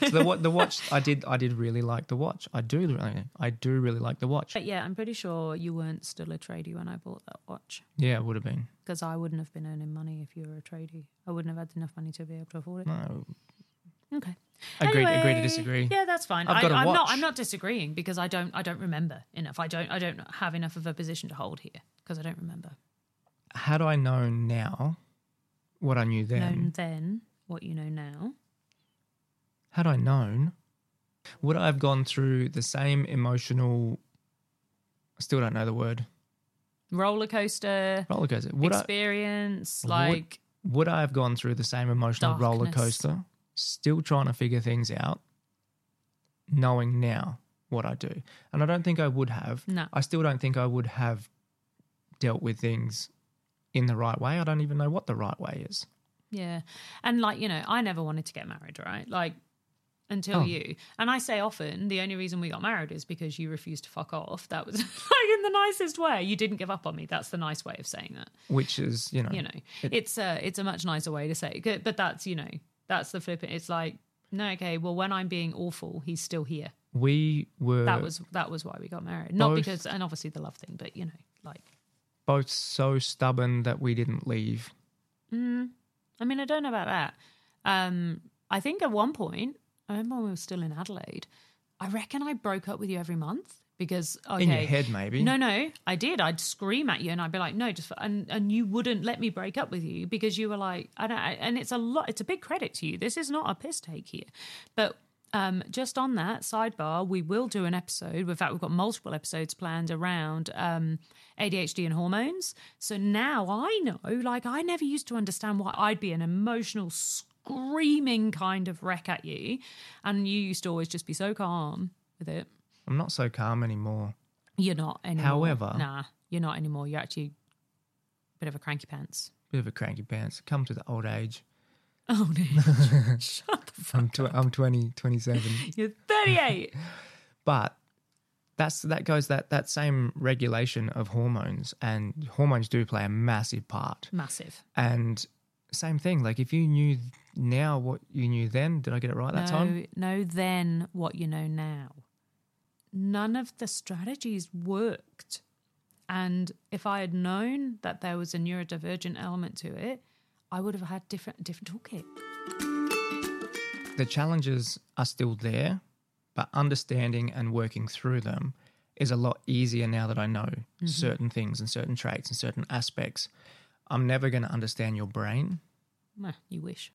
So the, wa- the watch. I did. I did really like the watch. I do. Really, I do really like the watch. But yeah, I'm pretty sure you weren't still a tradie when I bought that watch Yeah, it would have been. because I wouldn't have been earning money if you were a tradie. I wouldn't have had enough money to be able to afford it. No, Okay. agree. agree to disagree. Yeah, that's fine. I've I, got a I'm not. I'm not disagreeing because I don't. I don't remember enough. I don't. I don't have enough of a position to hold here because I don't remember. Had I known now what I knew then, Known then what you know now. had I known, would I have gone through the same emotional? I still don't know the word. Roller coaster Roller coaster. Would experience, would- like Would I have gone through the same emotional roller coaster, still trying to figure things out, knowing now what I do? And I don't think I would have. no. I still don't think I would have dealt with things in the right way. I don't even know what the right way is. Yeah. And like, you know, I never wanted to get married, right? Like until Oh. you. And I say often the only reason we got married is because you refused to fuck off. That was like in the nicest way. You didn't give up on me. That's the nice way of saying that. Which is, you know, You know. It- it's a it's a much nicer way to say it. But that's, you know, that's the flip. It's like, no, okay, well when I'm being awful, he's still here. we were That was that was why we got married. Not Both- because and obviously the love thing, but you know, like both so stubborn that we didn't leave. Mm, I mean, I don't know about that. Um, I think at one point, I remember when we were still in Adelaide, I reckon I broke up with you every month because okay, In your head, maybe. no, no, I did. I'd scream at you and I'd be like, no, just and and you wouldn't let me break up with you because you were like, I don't. And it's a lot. It's a big credit to you. This is not a piss take here, but. Um, just on that sidebar, we will do an episode. In fact, we've got multiple episodes planned around um, ADHD and hormones. So now I know, like, I never used to understand why I'd be an emotional, screaming kind of wreck at you. And you used to always just be so calm with it. I'm not so calm anymore. You're not anymore. However- nah, you're not anymore. You're actually a bit of a cranky pants. Bit of a cranky pants. Come to the old age. Oh, no. Shut the fuck I'm, tw- I'm 20, 27. You're 38. But that's that goes that that same regulation of hormones and hormones do play a massive part. Massive. And same thing, like if you knew now what you knew then, did I get it right that no, time? no, then what you know now. None of the strategies worked. And if I had known that there was a neurodivergent element to it, I would have had different different toolkit. The challenges are still there, but understanding and working through them is a lot easier now that I know certain things and certain traits and certain aspects. I'm never going to understand your brain, Meh, you wish.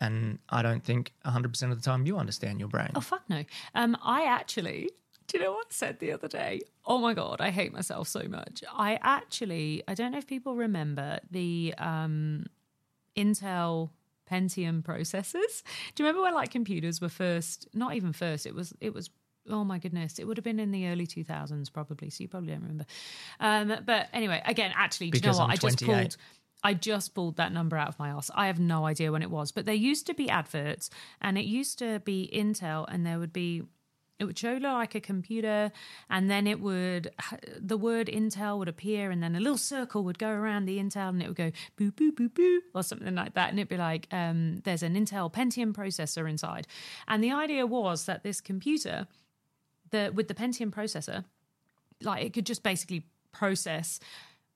and I don't think 100% of the time you understand your brain. Oh fuck no. Um, I actually. Do you know what I said the other day? Oh my god, I hate myself so much. I actually, I don't know if people remember the um, Intel Pentium processors. Do you remember when like computers were first? Not even first. It was. It was. Oh my goodness! It would have been in the early two thousands, probably. So you probably don't remember. Um, but anyway, again, actually, do you know what? I just pulled. I just pulled that number out of my ass. I have no idea when it was, but there used to be adverts, and it used to be Intel, and there would be it would show like a computer and then it would the word intel would appear and then a little circle would go around the intel and it would go boo boo boo boo or something like that and it'd be like um, there's an intel pentium processor inside. And the idea was that this computer the with the pentium processor like it could just basically process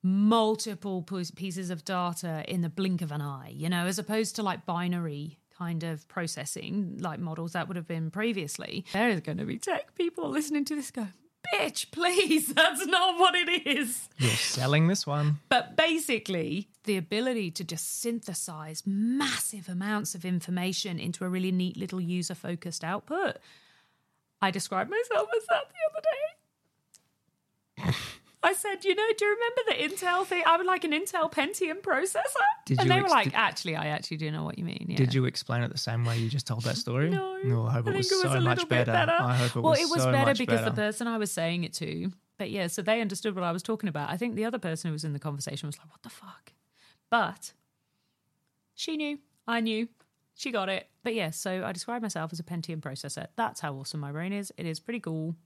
multiple pieces of data in the blink of an eye you know as opposed to like binary kind of processing like models that would have been previously there is going to be tech people listening to this go bitch please that's not what it is You're selling this one. but basically, the ability to just synthesize massive amounts of information into a really neat little user focused output. I described myself as that the other day. I said, you know, do you remember the Intel thing? I would like an Intel Pentium processor. Did and they were ex- like, did- actually, I actually do know what you mean. Yeah. Did you explain it the same way you just told that story? No. No, I hope was it was so much better. better. I hope it well, was it was so better because better. the person I was saying it to, but yeah, so they understood what I was talking about. I think the other person who was in the conversation was like, "What the fuck?" But she knew, I knew, she got it. But yeah, so I describe myself as a Pentium processor. That's how awesome my brain is. It is pretty cool.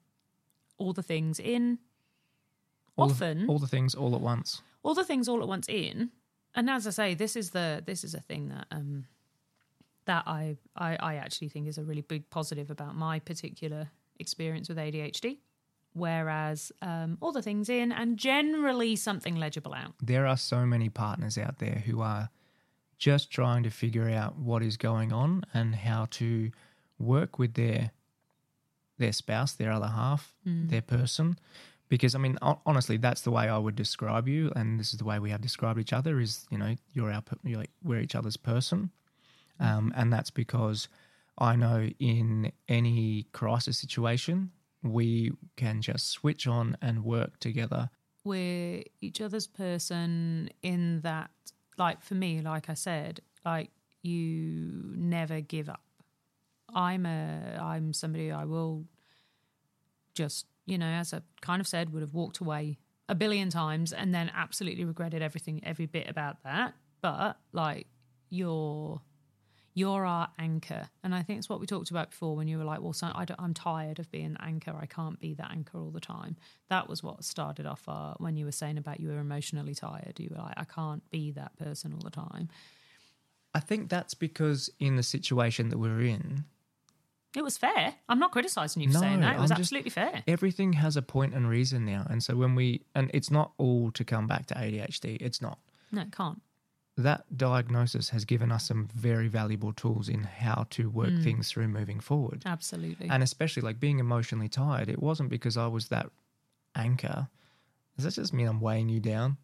All the things in, all, often all the things all at once. all the things all at once in and as i say this is the this is a thing that um that I, I i actually think is a really big positive about my particular experience with adhd whereas um all the things in and generally something legible out There are so many partners out there who are just trying to figure out what is going on and how to work with their their spouse, their other half, their person. Because I mean, honestly, that's the way I would describe you, and this is the way we have described each other. Is you know, you're our, you're like we're each other's person, um, and that's because I know in any crisis situation we can just switch on and work together. we're each other's person in that like for me like i said like you never give up i'm a i'm somebody i will just you know as i kind of said would have walked away a billion times and then absolutely regretted everything every bit about that. But like you're you're our anchor. And i think it's what we talked about before when you were like well so I i'm tired of being the anchor. I can't be the anchor all the time. That was what started off uh, when you were saying about you were emotionally tired. You were like i can't be that person all the time. I think that's because in the situation that we're in, it was fair i'm not criticizing you for No, saying that it was I'm just- absolutely fair everything has a point and reason now. And so when we, and it's not all to come back to ADHD, it's not. no it can't That diagnosis has given us some very valuable tools in how to work Mm. things through moving forward. absolutely And especially like being emotionally tired, it wasn't because I was that anchor. Does that just mean I'm weighing you down?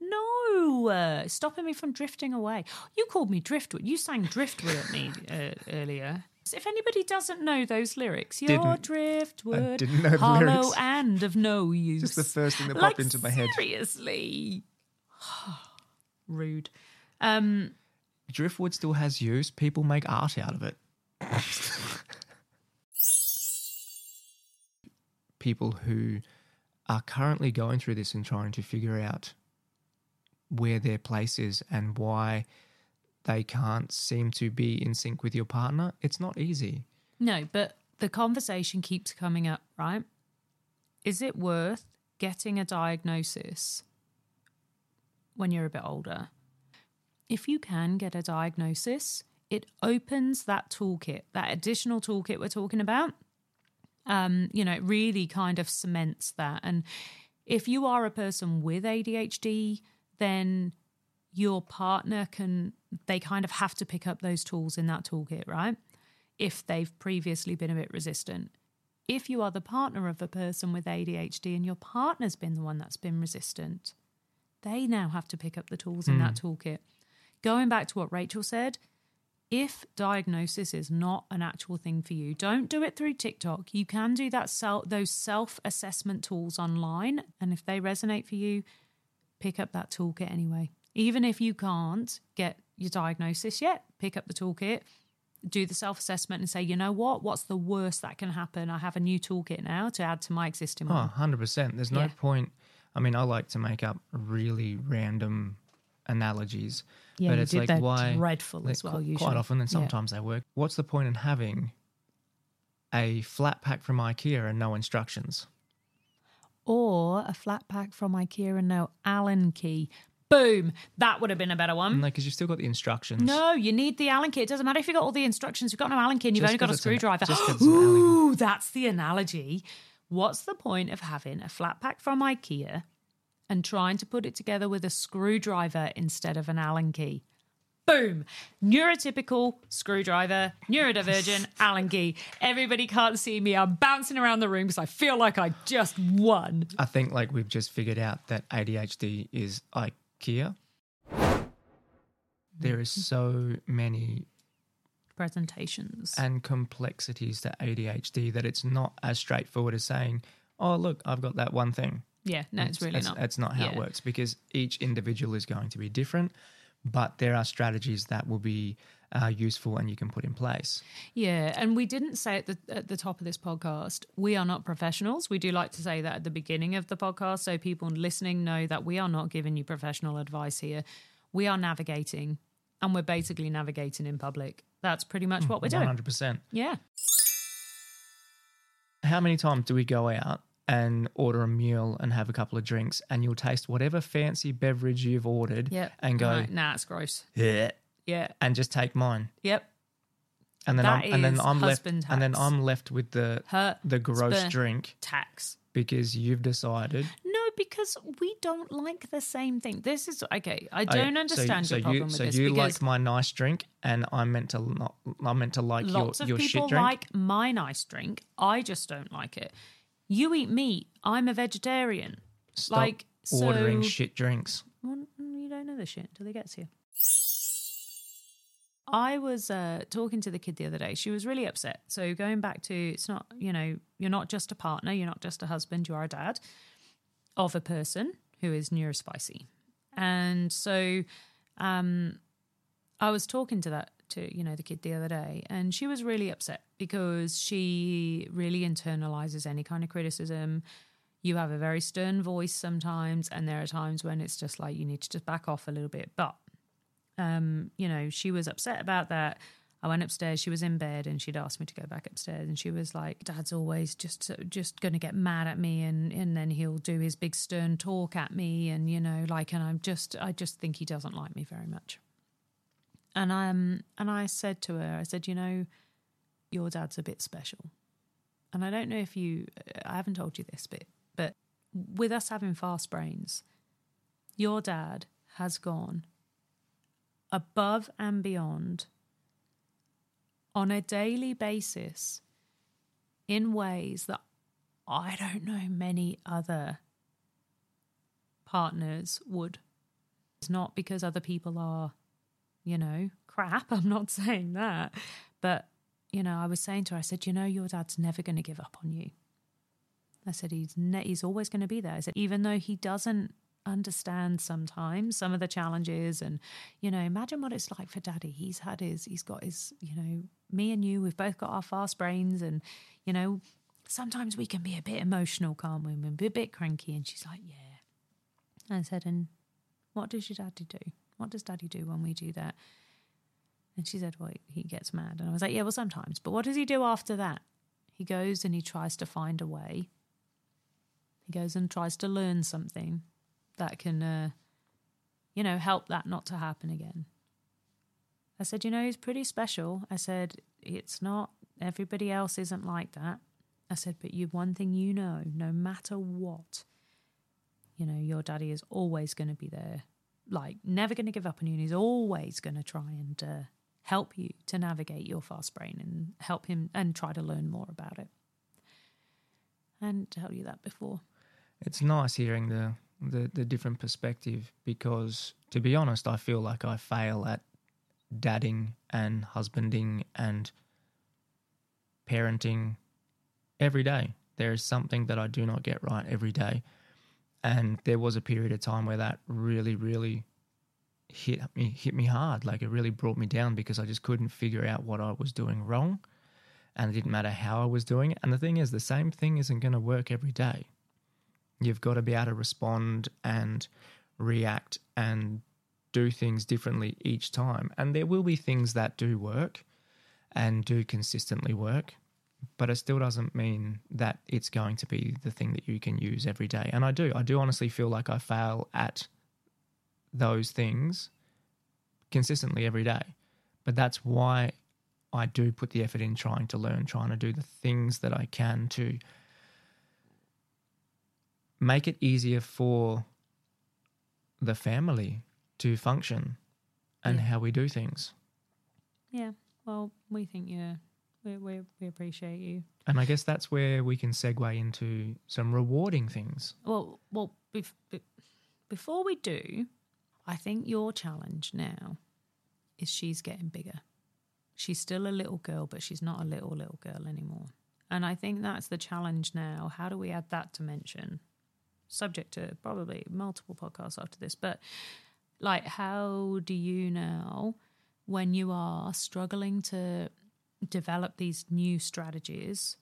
no uh, stopping me from drifting away you called me driftwood you sang driftwood at me uh, earlier if anybody doesn't know those lyrics, you're Didn't- driftwood, didn't know the hollow lyrics. and of no use. Just the first thing that like, popped into my head. Seriously, rude. Um, Driftwood still has use. People make art out of it. People who are currently going through this and trying to figure out where their place is and why they can't seem to be in sync with your partner, it's not easy. no, but the conversation keeps coming up, right? is it worth getting a diagnosis when you're a bit older? If you can get a diagnosis, it opens that toolkit, that additional toolkit we're talking about. Um, you know, it really kind of cements that. And if you are a person with ADHD, then your partner can, they kind of have to pick up those tools in that toolkit, right? If they've previously been a bit resistant. If you are the partner of a person with ADHD and your partner's been the one that's been resistant, they now have to pick up the tools in that hmm. toolkit. Going back to what Rachel said, if diagnosis is not an actual thing for you, don't do it through TikTok. You can do that self those self-assessment tools online, and if they resonate for you, pick up that toolkit anyway. Even if you can't get your diagnosis yet, pick up the toolkit, do the self-assessment and say, "You know what? What's the worst that can happen? I have a new toolkit now to add to my existing Oh, one." 100%. There's no Yeah. point. I mean, I like to make up really random analogies, Yeah, but it's did. like why dreadful as well, usually. Quite often, and Yeah. sometimes they work. What's the point in having a flat pack from IKEA and no instructions? or a flat pack from IKEA and no Allen key. Boom! That would have been a better one. No, because you've still got the instructions. No, you need the Allen key. It doesn't matter if you've got all the instructions. You've got no Allen key and you've Just only got a screwdriver. just 'cause it's an Ooh, that's the analogy. What's the point of having a flat pack from IKEA and trying to put it together with a screwdriver instead of an Allen key? Boom! Neurotypical screwdriver, neurodivergent Allen key. Everybody can't see me. I'm bouncing around the room because I feel like I just won. I think like we've just figured out that ADHD is IKEA. There is so many Presentations. and complexities to ADHD that it's not as straightforward as saying, "Oh, look, I've got that one thing." yeah, no, it's really that's, not. That's not how it works because each individual is going to be different, but there are strategies that will be uh, useful and you can put in place. Yeah, and we didn't say at the at the top of this podcast, we are not professionals. We do like to say that at the beginning of the podcast so people listening know that we are not giving you professional advice here. We are navigating and we're basically navigating in public. That's pretty much what we're One doing. hundred percent. Yeah. How many times do we go out and order a meal and have a couple of drinks, and you'll taste whatever fancy beverage you've ordered, Yeah. and go, Right, nah, it's gross. yeah, Yeah. and just take mine. Yep. And then That I'm and then I'm left husband and then. I'm left with the Her the gross drink tax. because you've decided No, because we don't like the same thing. This is okay. I don't understand so, your so problem you, with so this you like my nice drink, and I'm meant to not. I'm meant to like Lots your of your people shit drink. like my nice drink. I just don't like it. You eat meat. I'm a vegetarian. Stop like ordering so, shit drinks. Well, you don't know the shit until it gets here. I was uh, talking to the kid the other day. She was really upset. So going back to it's not you know you're not just a partner. You're not just a husband. You are a dad of a person who is neurospicy. And so um, I was talking to that to you know the kid the other day, and she was really upset because she really internalizes any kind of criticism. You have a very stern voice sometimes, and there are times when it's just like you need to just back off a little bit. But um, you know, she was upset about that. I went upstairs. She was in bed, and she'd asked me to go back upstairs. And she was like, "Dad's always just just going to get mad at me, and and then he'll do his big stern talk at me, and you know, like, and I'm just, I just think he doesn't like me very much." And um, and I said to her, I said, "You know, your dad's a bit special." And I don't know if you, I haven't told you this bit, but with us having fast brains, your dad has gone above and beyond on a daily basis in ways that I don't know many other partners would. It's not because other people are, you know, crap. I'm not saying that. But, you know, I was saying to her, I said, you know, your dad's never going to give up on you. I said, he's, ne- he's always going to be there. I said, even though he doesn't understand sometimes some of the challenges and you know imagine what it's like for daddy he's had his he's got his you know me and you we've both got our fast brains and you know sometimes we can be a bit emotional can't we and be a bit cranky and she's like yeah i said and what does your daddy do what does daddy do when we do that and she said well he gets mad and i was like yeah well sometimes but what does he do after that he goes and he tries to find a way He goes and tries to learn something that can, uh, you know, help that not to happen again. I said, you know, he's pretty special. I said, it's not, everybody else isn't like that. I said, but you, one thing you know, no matter what, you know, your daddy is always going to be there, like never going to give up on you. And he's always going to try and uh, help you to navigate your fast brain and help him and try to learn more about it. And tell you that before. It's nice hearing the, the the different perspective because, to be honest, I feel like I fail at dadding and husbanding and parenting every day. There is something that I do not get right every day. And there was a period of time where that really, really hit me hit me hard. Like it really brought me down because I just couldn't figure out what I was doing wrong. And it didn't matter how I was doing it. And the thing is, the same thing isn't going to work every day. You've got to be able to respond and react and do things differently each time. And there will be things that do work and do consistently work, but it still doesn't mean that it's going to be the thing that you can use every day. And I do, I do honestly feel like I fail at those things consistently every day. But that's why I do put the effort in trying to learn, trying to do the things that I can to make it easier for the family to function and Yeah. how we do things. Yeah. Well, we think you. We, we we appreciate you. And I guess that's where we can segue into some rewarding things. Well, well, bef- be- before we do, I think your challenge now is she's getting bigger. She's still a little girl, but she's not a little little girl anymore. And I think that's the challenge now. How do we add that dimension? Subject to probably multiple podcasts after this, but like, how do you now, when you are struggling to develop these new strategies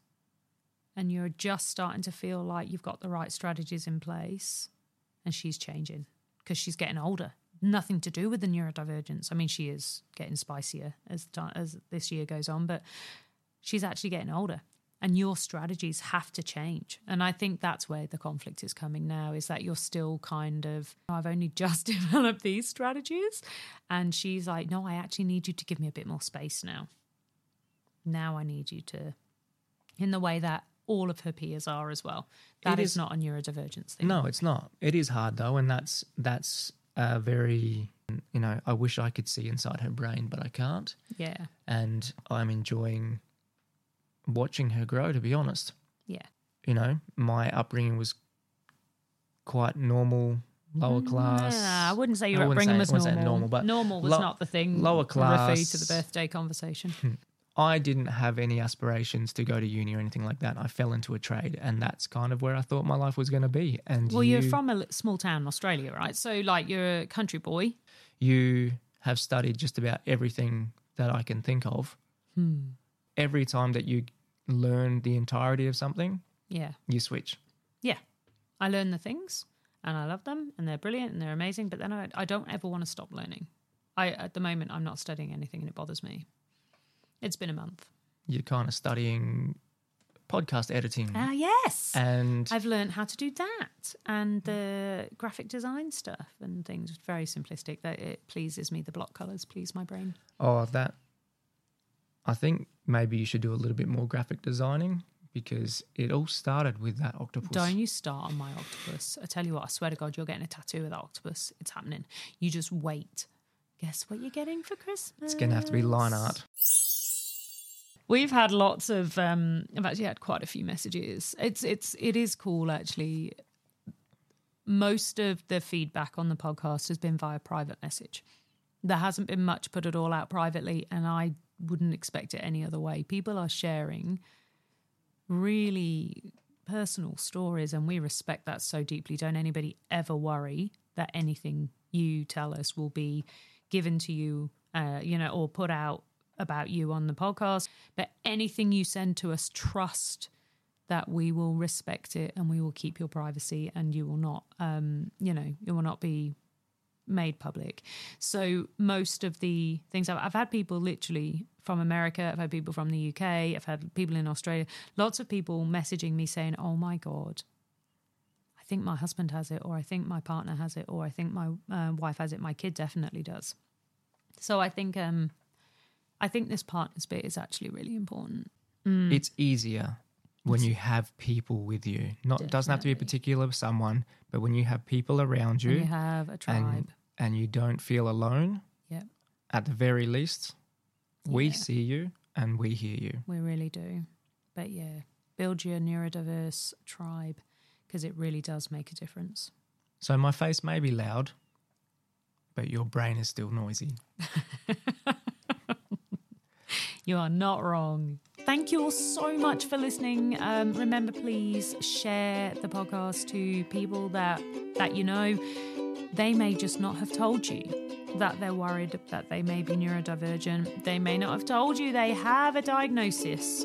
and you're just starting to feel like you've got the right strategies in place and she's changing because she's getting older. Nothing to do with the neurodivergence. I mean she is getting spicier as as this year goes on but she's actually getting older and your strategies have to change. And i think that's where the conflict is coming now is that you're still kind of i've only just developed these strategies and she's like no i actually need you to give me a bit more space now now i need you to in the way that all of her peers are as well That is is- not a neurodivergence thing No, it's not. It is hard though, and that's that's a very you know, I wish I could see inside her brain, but I can't. yeah And I'm enjoying watching her grow to be honest. yeah You know, my upbringing was quite normal, lower class. Yeah, I wouldn't say your I upbringing say- was I wouldn't say normal. normal, but normal was lo- not the thing. lower class. to the birthday conversation. I didn't have any aspirations to go to uni or anything like that. I fell into a trade, and that's kind of where I thought my life was going to be. And well, you, you're from a small town in Australia, right? So, like, you're a country boy. you have studied just about everything that I can think of. Hmm. Every time that you learn the entirety of something, Yeah, you switch. yeah. I learn the things, and I love them, and they're brilliant and they're amazing. But then I, I don't ever want to stop learning. I, at the moment, I'm not studying anything, and it bothers me. It's been a month. You're kind of studying podcast editing, Ah, yes. and I've learned how to do that and the graphic design stuff and things. Very simplistic. That it pleases me. The block colors please my brain. oh, that. I think maybe you should do a little bit more graphic designing because it all started with that octopus. Don't you start on my octopus. I tell you what, I swear to God, you're getting a tattoo of that octopus. It's happening. You just wait. Guess what you're getting for Christmas? It's going to have to be line art. We've had lots of um I've actually had quite a few messages. It's it's it is cool actually. Most of the feedback on the podcast has been via private message. There hasn't been much put it all out privately and I wouldn't expect it any other way. People are sharing really personal stories and we respect that so deeply. Don't anybody ever worry that anything you tell us will be given to you, uh, you know, or put out about you on the podcast. But anything you send to us, trust that we will respect it and we will keep your privacy and you will not, um, you know, you will not be made public. So most of the things I've, I've had people literally from America, I've had people from the UK, I've had people in Australia, lots of people messaging me saying, "Oh my god, I think my husband has it, or I think my partner has it, or I think my uh, wife has it. My kid definitely does. So I think um, I think this partners bit is actually really important. Mm. It's easier when you have people with you. Not doesn't have to be a Definitely. particular someone, but when you have people around When you you have a tribe. and and you don't feel alone, Yep. at the very least, we see you and we hear you. We really do. But yeah, build your neurodiverse tribe because it really does make a difference. So my face may be loud, but your brain is still noisy. You are not wrong. Thank you all so much for listening. Um, remember, please share the podcast to people that that you know. They may just not have told you that they're worried that they may be neurodivergent. They may not have told you they have a diagnosis.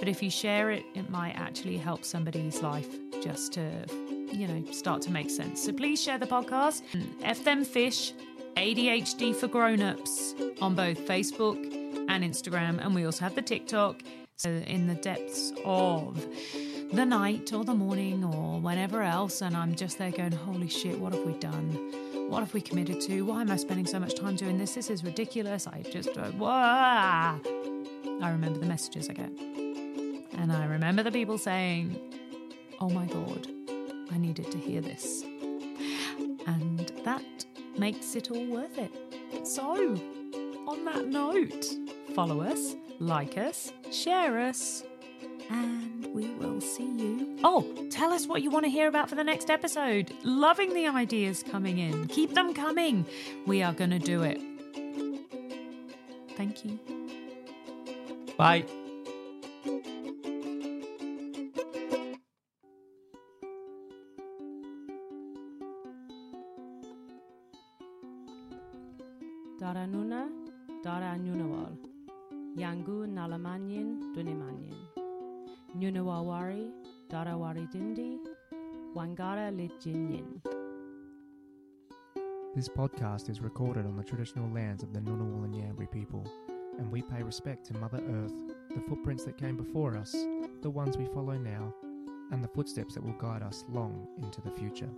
But if you share it, it might actually help somebody's life just to, you know, start to make sense. So please share the podcast. F them fish, ADHD for grown-ups on both Facebook and Instagram, and we also have the TikTok. So in the depths of the night or the morning or whenever else, and I'm just there going, "Holy shit, what have we done? What have we committed to? Why am I spending so much time doing this? This is ridiculous." I just, wah. I remember the messages I get, and I remember the people saying, "Oh my god, I needed to hear this," and that makes it all worth it. So, on that note, follow us, like us, share us, and we will see you. Oh, tell us what you want to hear about for the next episode. Loving the ideas coming in. Keep them coming. We are going to do it. Thank you. Bye. Daranuna, Dara Nunawal, Yangu Nalamanyin, Dunimanyin, Nunawawari, Darawari Dindi, Wangara Lijinyin. This podcast is recorded on the traditional lands of the Ngunnawal and Ngambri people, and we pay respect to Mother Earth, the footprints that came before us, the ones we follow now, and the footsteps that will guide us long into the future.